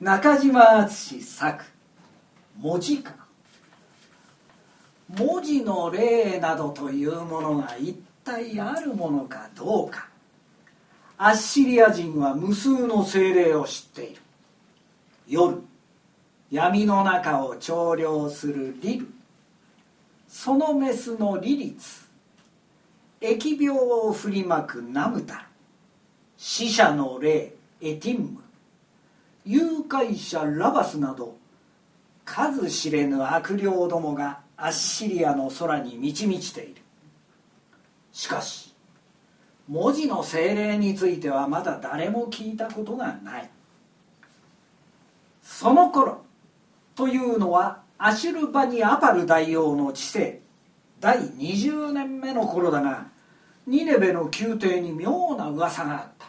中島敦作。文字か。文字の例などというものが一体あるものかどうか。アッシリア人は無数の精霊を知っている。夜闇の中を調量するリル。そのメスのリリツ。疫病を振りまくナムタ。ル死者の霊エティンム。誘拐者ラバスなど数知れぬ悪霊どもがアッシリアの空に満ち満ちている。しかし文字の精霊についてはまだ誰も聞いたことがない。その頃というのはアシュルバニ・アパル大王の治世第20年目の頃だがニネベの宮廷に妙な噂があった。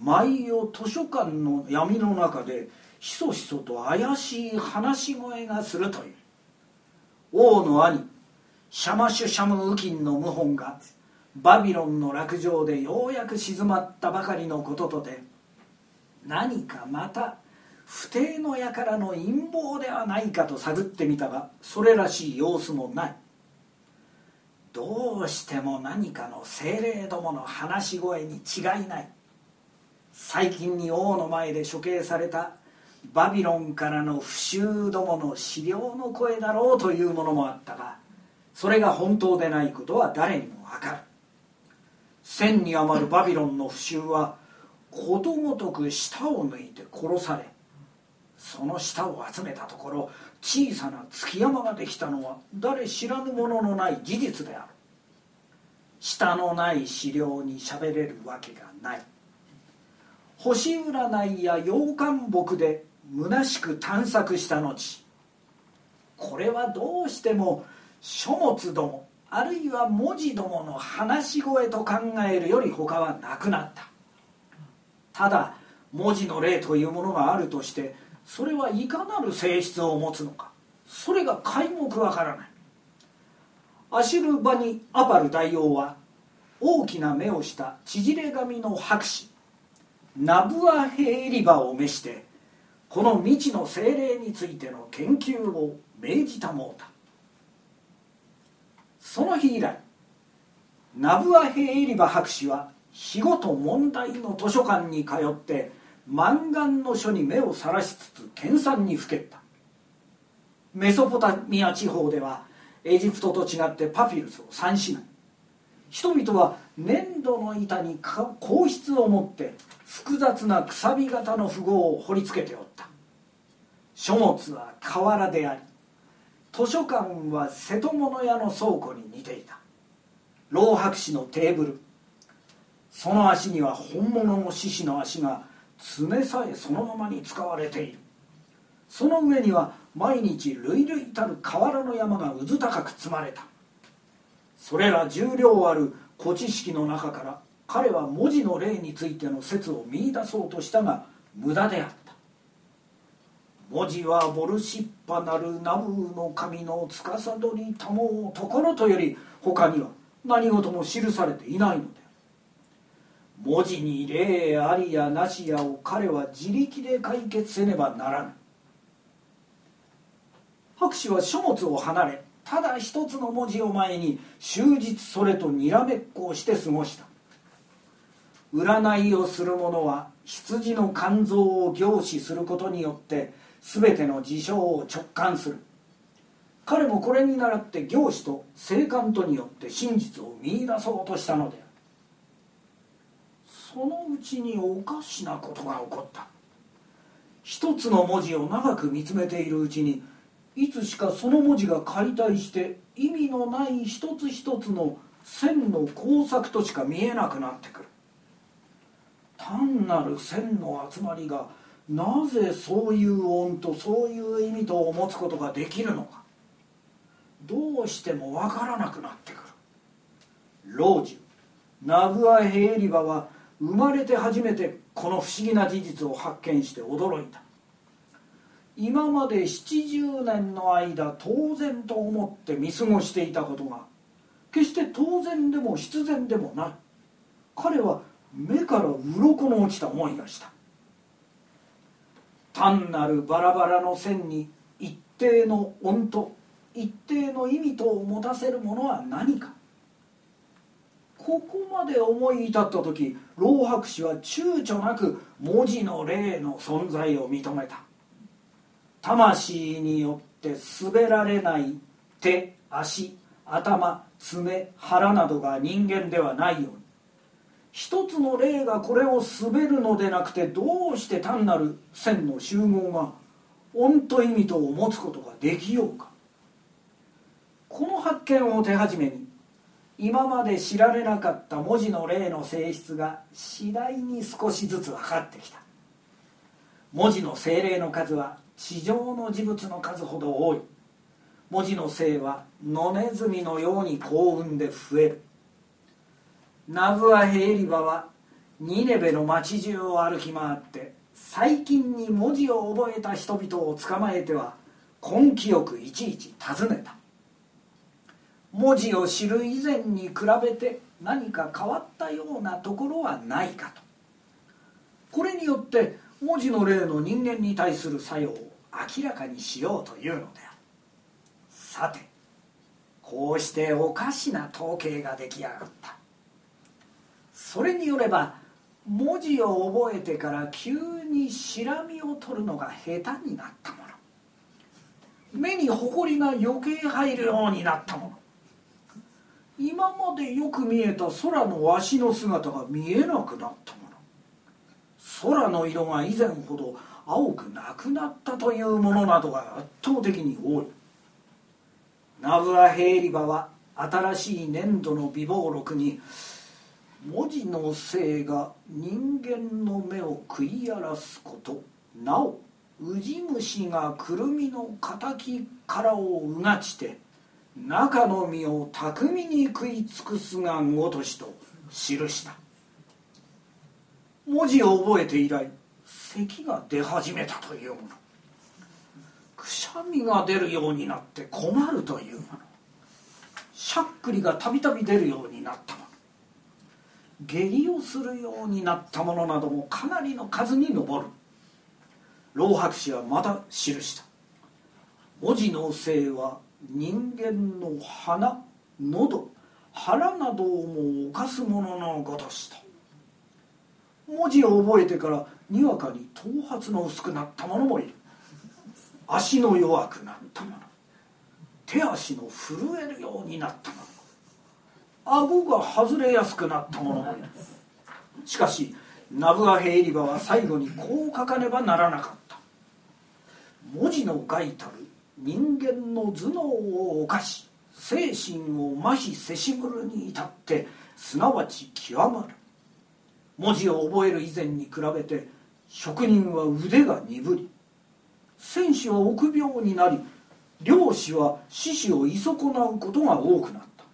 毎夜図書館の闇の中でひそひそと怪しい話し声がするという。王の兄シャマシュ・シャム・ウキンの謀反がバビロンの落城でようやく静まったばかりのこととて何かまた不定の輩の陰謀ではないかと探ってみたがそれらしい様子もない。どうしても何かの精霊どもの話し声に違いない。最近に王の前で処刑されたバビロンからの不臭どもの資料の声だろうというものもあったがそれが本当でないことは誰にもわかる。千に余るバビロンの不臭はことごとく舌を抜いて殺されその舌を集めたところ小さな築山ができたのは誰知らぬもののない事実である。舌のない資料にしゃべれるわけがない。星占いや洋館木で虚しく探索した後これはどうしても書物どもあるいは文字どもの話し声と考えるより他はなくなった。ただ文字の例というものがあるとしてそれはいかなる性質を持つのかそれが皆目わからない。アシルバニ・アパル大王は大きな目をした縮れ髪の博士。ナブアヘエリバを召してこの未知の精霊についての研究を命じたものだ。その日以来ナブアヘエリバ博士は日ごと問題の図書館に通って満願の書に目をさらしつつ研鑽にふけった。メソポタミア地方ではエジプトと違ってパピルスを産しない。人々は粘土の板に硬質を持って複雑なくさび型の符号を彫り付けておった。書物は瓦であり図書館は瀬戸物屋の倉庫に似ていた。老白紙のテーブル。その足には本物の獅子の足が爪さえそのままに使われている。その上には毎日累々たる瓦の山がうず高く積まれた。それら重量ある古知識の中から彼は文字の例についての説を見いだそうとしたが無駄であった。文字はボルシッパなるナブーの神の司りたもうところとより他には何事も記されていないので文字に例ありやなしやを彼は自力で解決せねばならぬ。博士は書物を離れただ一つの文字を前に終日それとにらめっこをして過ごした。占いをする者は羊の肝臓を凝視することによって全ての事象を直感する。彼もこれに倣って行視と性感とによって真実を見いだそうとしたのである。そのうちにおかしなことが起こった。一つの文字を長く見つめているうちにいつしかその文字が解体して意味のない一つ一つの線の工作としか見えなくなってくる。単なる線の集まりがなぜそういう音とそういう意味とを持つことができるのか。どうしてもわからなくなってくる。老中ナブアヘエリバは生まれて初めてこの不思議な事実を発見して驚いた。今まで70年の間当然と思って見過ごしていたことが決して当然でも必然でもない。彼は目から鱗の落ちた思いがした。単なるバラバラの線に一定の音と一定の意味とを持たせるものは何か。ここまで思い至った時老白氏は躊躇なく文字の霊の存在を認めた。魂によって滑られない手足頭爪腹などが人間ではないように。一つの霊がこれを滑るのでなくてどうして単なる線の集合が音と意味とを持つことができようか。この発見を手始めに今まで知られなかった文字の霊の性質が次第に少しずつ分かってきた。文字の精霊の数は地上の事物の数ほど多い。文字の性は野ネズミのように幸運で増える。ナブアヘエリバはニネベの町中を歩き回って最近に文字を覚えた人々を捕まえては根気よくいちいち尋ねた。文字を知る以前に比べて何か変わったようなところはないかと。これによって文字の例の人間に対する作用を明らかにしようというのであるさてこうしておかしな統計が出来上がった。それによれば文字を覚えてから急にしらみを取るのが下手になったもの。目に埃が余計入るようになったもの。今までよく見えた空のわしの姿が見えなくなったもの。空の色が以前ほど青くなくなったというものなどが圧倒的に多い。ナブアヘイリバは新しい粘土の美貌録に文字の性が人間の目を食い荒らすこと。なおウジ虫がくるみの敵からをうがちて中の実を巧みに食い尽くすがごとしと記した。文字を覚えて以来咳が出始めたというもの。くしゃみが出るようになって困るというもの。しゃっくりがたびたび出るようになったもの。下痢をするようになったものなどもかなりの数に上る。老白氏はまた記した。文字の性は人間の鼻喉腹などをも犯すもののごとしと文字を覚えてからにわかに頭髪の薄くなった者もいる。足の弱くなった者手足の震えるようになった者顎が外れやすくなった者もいる。しかしナブアヘイリバは最後にこう書かねばならなかった。文字の書いたる人間の頭脳を犯し精神を麻痺せしむるに至ってすなわち極まる。文字を覚える以前に比べて職人は腕が鈍り戦士は臆病になり漁師は獅子をい損なうことが多くなった。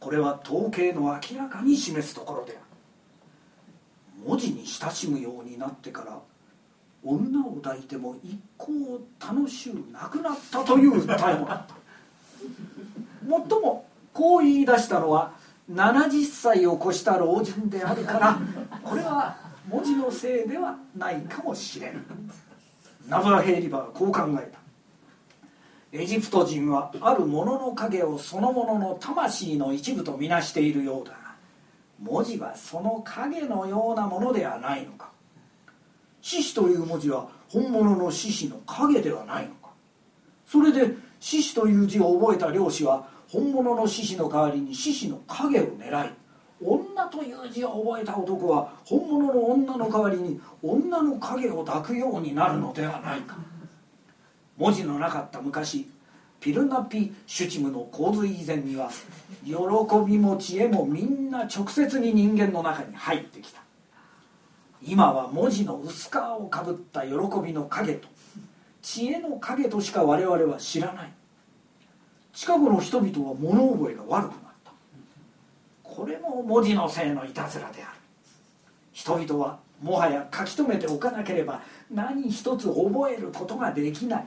これは統計の明らかに示すところである。文字に親しむようになってから女を抱いても一向楽しゅうなくなったという訴えもあった。もっともこう言い出したのは70歳を越した老人であるからこれは文字のせいではないかもしれん。ナブラヘイリバはこう考えた。エジプト人はあるものの影をそのものの魂の一部とみなしているようだ。が文字はその影のようなものではないのか。獅子という文字は本物の獅子の影ではないのか。それで獅子という字を覚えた漁師は本物の獅子の代わりに獅子の影を狙い女という字を覚えた男は本物の女の代わりに女の影を抱くようになるのではないか。文字のなかった昔ピルナピ・シュチムの洪水以前には喜びも知恵もみんな直接に人間の中に入ってきた。今は文字の薄皮をかぶった喜びの影と知恵の影としか我々は知らない。近くの人々は物覚えが悪くこれも文字のせいのいたずらである。人々はもはや書き留めておかなければ何一つ覚えることができない。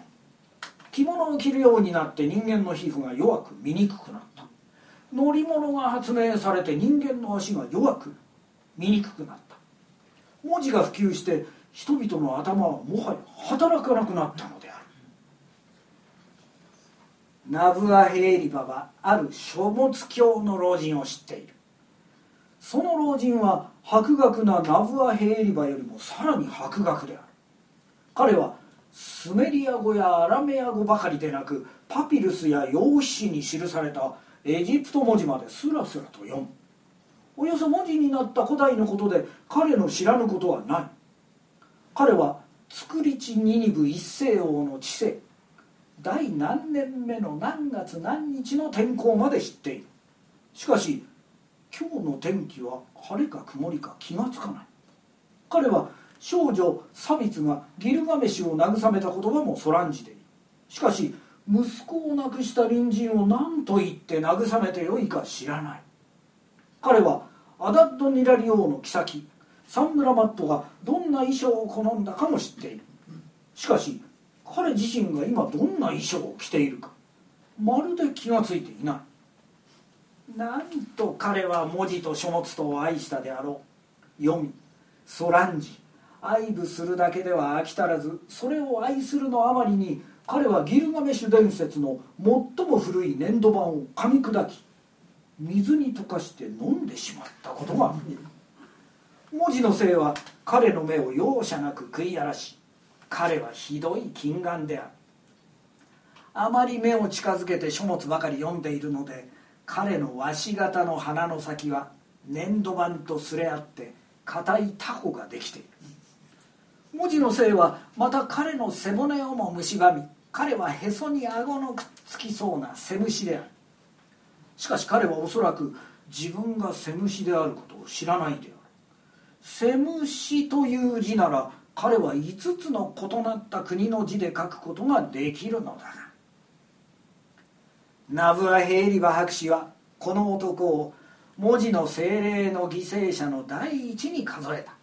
着物を着るようになって人間の皮膚が弱く見にくなった。乗り物が発明されて人間の足が弱く見にくなった。文字が普及して人々の頭はもはや働かなくなったのである。ナブアヘエリバはある書物教の老人を知っている。その老人は博学なナブアヘエリバよりもさらに博学である。彼はスメリア語やアラメア語ばかりでなくパピルスや用紙に記されたエジプト文字までスラスラと読む。およそ文字になった古代のことで彼の知らぬことはない。彼は作り地ニニブ一世王の治世第何年目の何月何日の天候まで知っている。しかし今日の天気は晴れか曇りか気がつかない。彼は少女サビツがギルガメシを慰めた言葉もそらんじているしかし息子を亡くした隣人を何と言って慰めてよいか知らない。彼はアダッド・ニラリ王の妃サンムラマットがどんな衣装を好んだかも知っている。しかし彼自身が今どんな衣装を着ているかまるで気がついていない。なんと彼は文字と書物とを愛したであろう。読みそらんじ。愛撫するだけでは飽き足らずそれを愛するのあまりに彼はギルガメシュ伝説の最も古い粘土板を噛み砕き水に溶かして飲んでしまったことがある。文字のせいは彼の目を容赦なく食い荒らし彼はひどい金眼である。あまり目を近づけて書物ばかり読んでいるので彼のわし型の鼻の先は粘土板とすれ合って硬いタコができている。文字のせいはまた彼の背骨をも蝕み彼はへそに顎のくっつきそうな背虫である。しかし彼はおそらく自分が背虫であることを知らないである。背虫という字なら彼は5つの異なった国の字で書くことができるのだが。ナブアヘイリバ博士はこの男を文字の精霊の犠牲者の第一に数えた。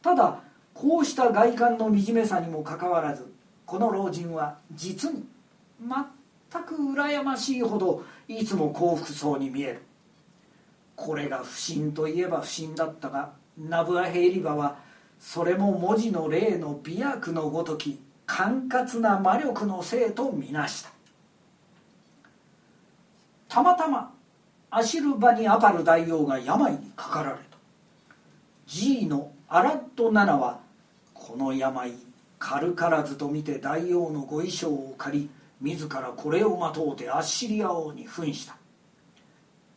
ただこうした外観の惨めさにもかかわらずこの老人は実に全く羨ましいほどいつも幸福そうに見える。これが不審といえば不審だったがナブアヘイリバはそれも文字の霊の美薬のごとき狡猾な魔力のせいとみなした。たまたまアシルバニアパル大王が病にかかられた。G のアラッドナナはこの病軽からずと見て大王のご衣装を借り自らこれをまとうてアッシリア王に扮した。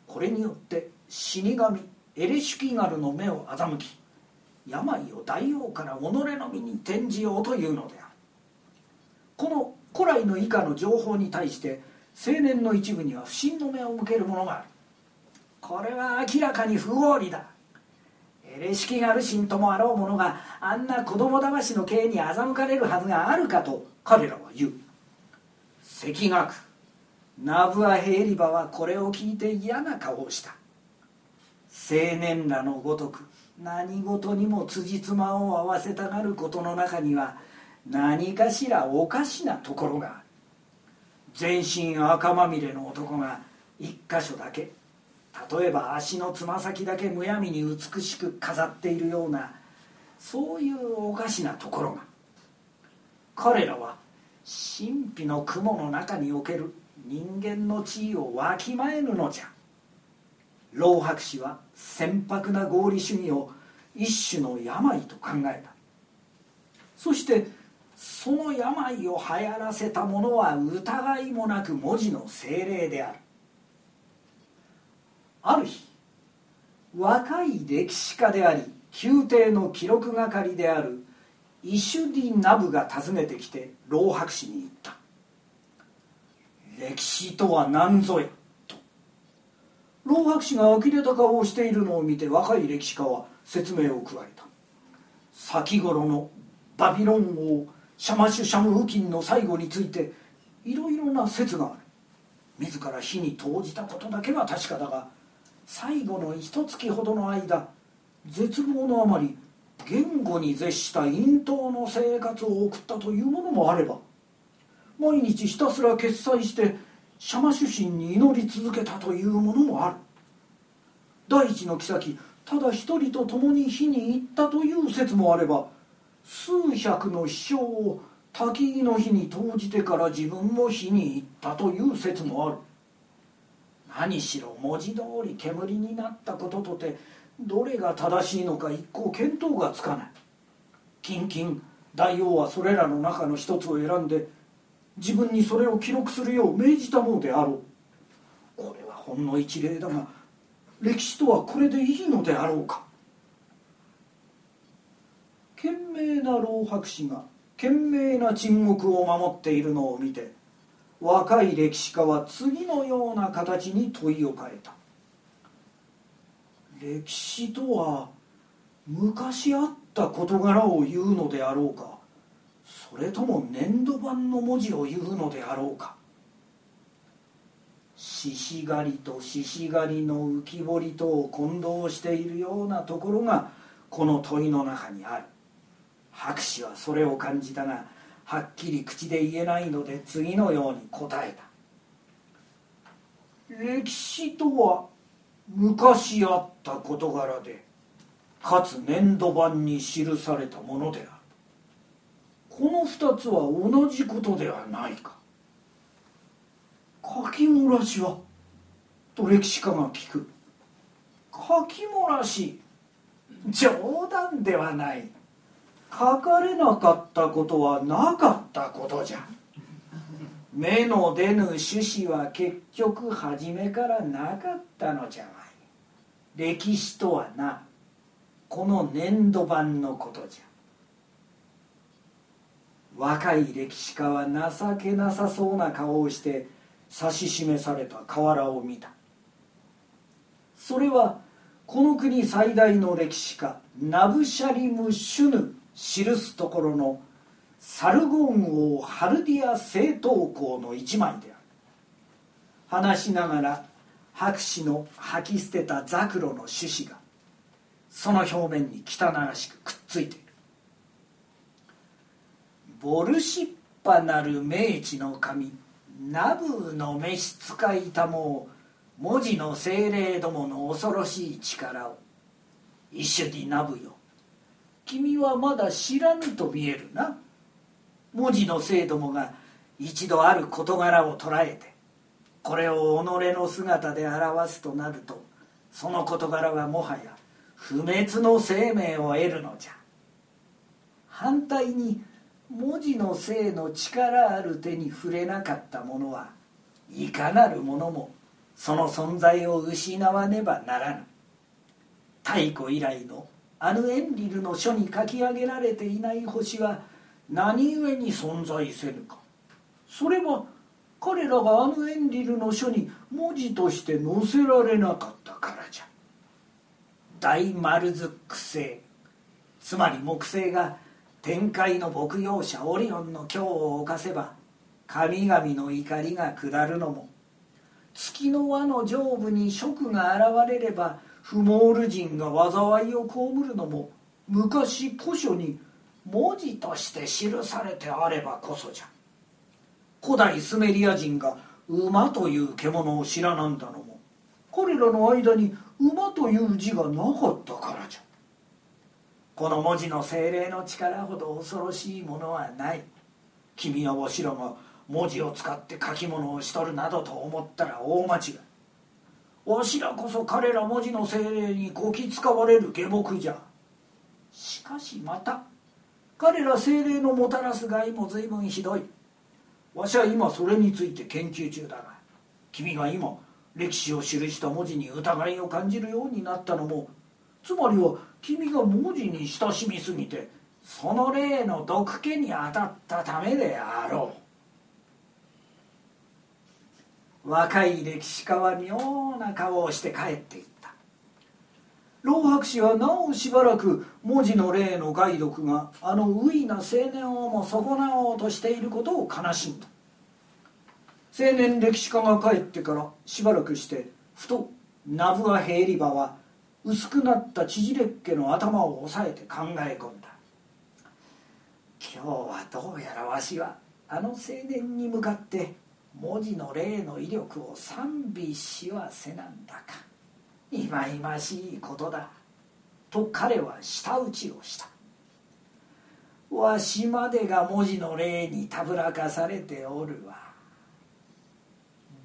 これによって死神エレシュキガルの目を欺き病を大王から己の身に転じようというのである。この古来の以下の情報に対して青年の一部には不審の目を向けるものがある。これは明らかに不合理だ。エレシキガル神ともあろう者があんな子供騙しの刑に欺かれるはずがあるかと彼らは言う。赤学ナブアヘエリバはこれを聞いて嫌な顔をした。青年らのごとく何事にも辻褄を合わせたがることの中には何かしらおかしなところがある。全身赤まみれの男が一箇所だけ例えば足のつま先だけむやみに美しく飾っているようなそういうおかしなところが彼らは神秘の雲の中における人間の地位をわきまえぬのじゃ。老博士は船舶な合理主義を一種の病と考えた。そしてその病を流行らせた者は疑いもなく文字の精霊である。ある日若い歴史家であり宮廷の記録係であるイシュディ・ナブが訪ねてきて老博士に言った「歴史とは何ぞや」と。老博士が呆れた顔をしているのを見て若い歴史家は説明を加えた。先頃のバビロン王シャマシュ・シャム付近の最後についていろいろな説がある。自ら火に投じたことだけは確かだが最後の一月ほどの間絶望のあまり言語に絶した隠遁の生活を送ったというものもあれば毎日ひたすら決済してシャマシュ神に祈り続けたというものもある。第一の妃ただ一人と共に火に行ったという説もあれば数百の秘書を滝の日に投じてから自分も火に行ったという説もある。何しろ文字通り煙になったこととてどれが正しいのか一向見当がつかない。近々大王はそれらの中の一つを選んで自分にそれを記録するよう命じたものであろう。これはほんの一例だが歴史とはこれでいいのであろうか。賢明な老博士が賢明な沈黙を守っているのを見て若い歴史家は次のような形に問いを変えた。歴史とは昔あった事柄を言うのであろうかそれとも粘土板の文字を言うのであろうか。獅子狩りと獅子狩りの浮き彫りとを混同しているようなところがこの問いの中にある。博士はそれを感じたがはっきり口で言えないので次のように答えた。歴史とは昔あった事柄でかつ粘土板に記されたものである。この二つは同じことではないか。書き漏らしはと歴史家が聞く。書き漏らし冗談ではない。書かれなかったことはなかったことじゃ。目の出ぬ趣旨は結局初めからなかったのじゃわい。歴史とはな。この粘土板のことじゃ。若い歴史家は情けなさそうな顔をして指し示された瓦を見た。それはこの国最大の歴史家ナブシャリム・シュヌ。記すところのサルゴン王ハルディア正統校の一枚である。話しながら博士の吐き捨てたザクロの種子がその表面に汚らしくくっついている。ボルシッパなる明治の神ナブーの召使いたもう文字の精霊どもの恐ろしい力を一緒にナブよ。君はまだ知らぬと見えるな。文字の精どもが一度ある事柄を捉えてこれを己の姿で表すとなるとその事柄はもはや不滅の生命を得るのじゃ。反対に文字の性の力ある手に触れなかった者はいかなる者もその存在を失わねばならぬ。太古以来のあのエンリルの書に書き上げられていない星は何故に存在せぬか。それは彼らがあのエンリルの書に文字として載せられなかったからじゃ。大マルズック星。つまり木星が天界の牧羊者オリオンの今日を犯せば神々の怒りが下るのも月の輪の上部に職が現れれば不毛ル人が災いを被るのも昔古書に文字として記されてあればこそじゃ。古代スメリア人が馬という獣を知らなんだのも彼らの間に馬という字がなかったからじゃ。この文字の精霊の力ほど恐ろしいものはない。君はわしらが文字を使って書き物をしとるなどと思ったら大間違い。わしらこそ彼ら文字の精霊にこき使われる下僕じゃ。しかしまた彼ら精霊のもたらす害も随分ひどい。わしは今それについて研究中だが君が今歴史を記した文字に疑いを感じるようになったのも。つまりは君が文字に親しみすぎてその例の毒気に当たったためであろう。若い歴史家は妙な顔をして帰っていった。老博士はなおしばらく文字の例の害毒があのウイな青年をも損なおうとしていることを悲しんだ。青年歴史家が帰ってからしばらくしてふとナブアヘイリバは薄くなった縮れっけの頭を押さえて考え込んだ。今日はどうやらわしはあの青年に向かって文字の霊の威力を賛美しはせなんだか。いまいましいことだ。と彼は舌打ちをした。わしまでが文字の霊にたぶらかされておるわ。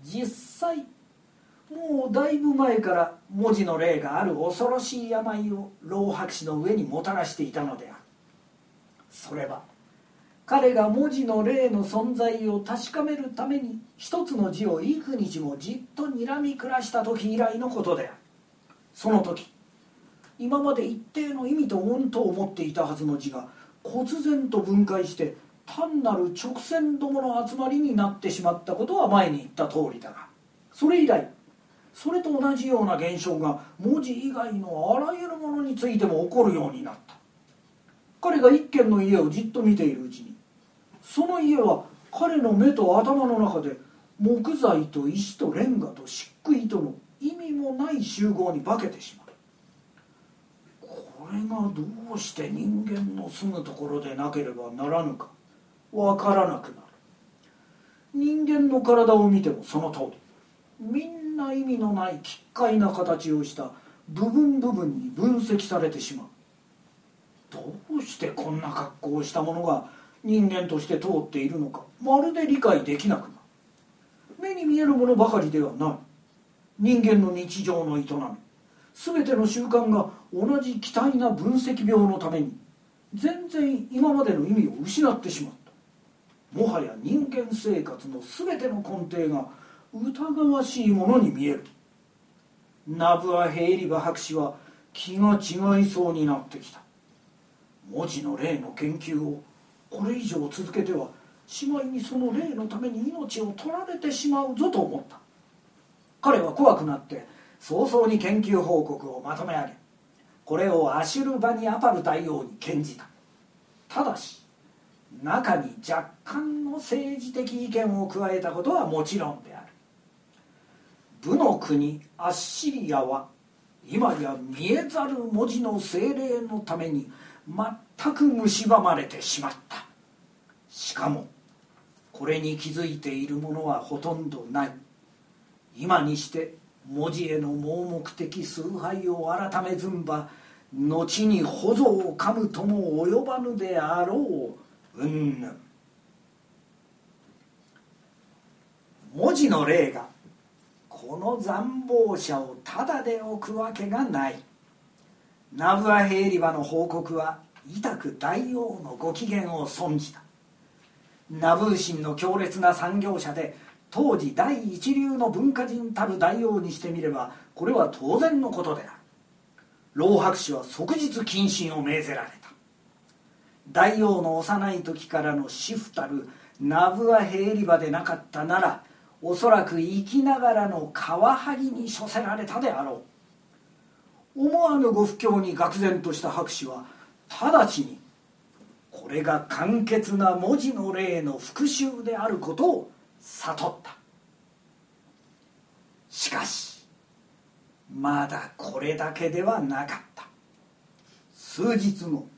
実際もうだいぶ前から文字の霊がある恐ろしい病を老白紙の上にもたらしていたのである。それは彼が文字の霊の存在を確かめるために一つの字を幾日もじっと睨み暮らした時以来のことである。その時今まで一定の意味と音と思っていたはずの字が忽然と分解して単なる直線どもの集まりになってしまったことは前に言った通りだがそれ以来それと同じような現象が文字以外のあらゆるものについても起こるようになった。彼が一軒の家をじっと見ているうちにその家は彼の目と頭の中で木材と石とレンガと漆喰との意味もない集合に化けてしまう。これがどうして人間の住むところでなければならぬかわからなくなる。人間の体を見てもその通り。みんな意味のない奇怪な形をした部分部分に分析されてしまう。どうしてこんな格好をしたものが人間として通っているのかまるで理解できなくなる。目に見えるものばかりではない。人間の日常の営み。全ての習慣が同じ期待な分析病のために全然今までの意味を失ってしまった。もはや人間生活の全ての根底が疑わしいものに見える。ナブア・ヘイリバ博士は気が違いそうになってきた。文字の例の研究をこれ以上続けてはしまいにその霊のために命を取られてしまうぞと思った。彼は怖くなって早々に研究報告をまとめ上げこれをアシュルバニ・アパル大王に献じた。ただし中に若干の政治的意見を加えたことはもちろんである。武の国アッシリアは今や見えざる文字の精霊のために全く蝕まれてしまった。しかもこれに気づいている者はほとんどない。今にして文字への盲目的崇拝を改めずんば後に保存を噛むとも及ばぬであろううんぬ文字の霊がこの残坊者をただで置くわけがない。ナブアヘイリバの報告は痛く大王のご機嫌を損じた。ナブー神の強烈な産業者で当時第一流の文化人たる大王にしてみればこれは当然のことである。老白氏は即日謹慎を命ぜられた。大王の幼い時からの主婦たるナブアヘイリバでなかったならおそらく生きながらのカワハギに処せられたであろう。思わぬご不況に愕然とした博士は直ちにこれが簡潔な文字の例の復習であることを悟った。しかしまだこれだけではなかった。数日後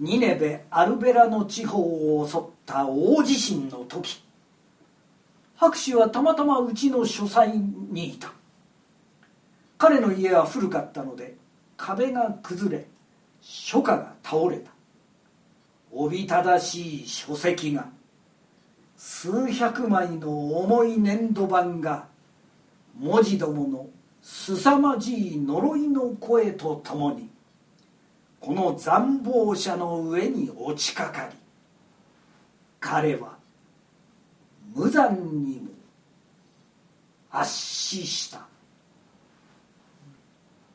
ニネベ・アルベラの地方を襲った大地震の時博士はたまたまうちの書斎にいた。彼の家は古かったので壁が崩れ書家が倒れた。おびただしい書籍が数百枚の重い粘土板が文字どものすさまじい呪いの声とともにこの残坊者の上に落ちかかり彼は無残にも圧死した。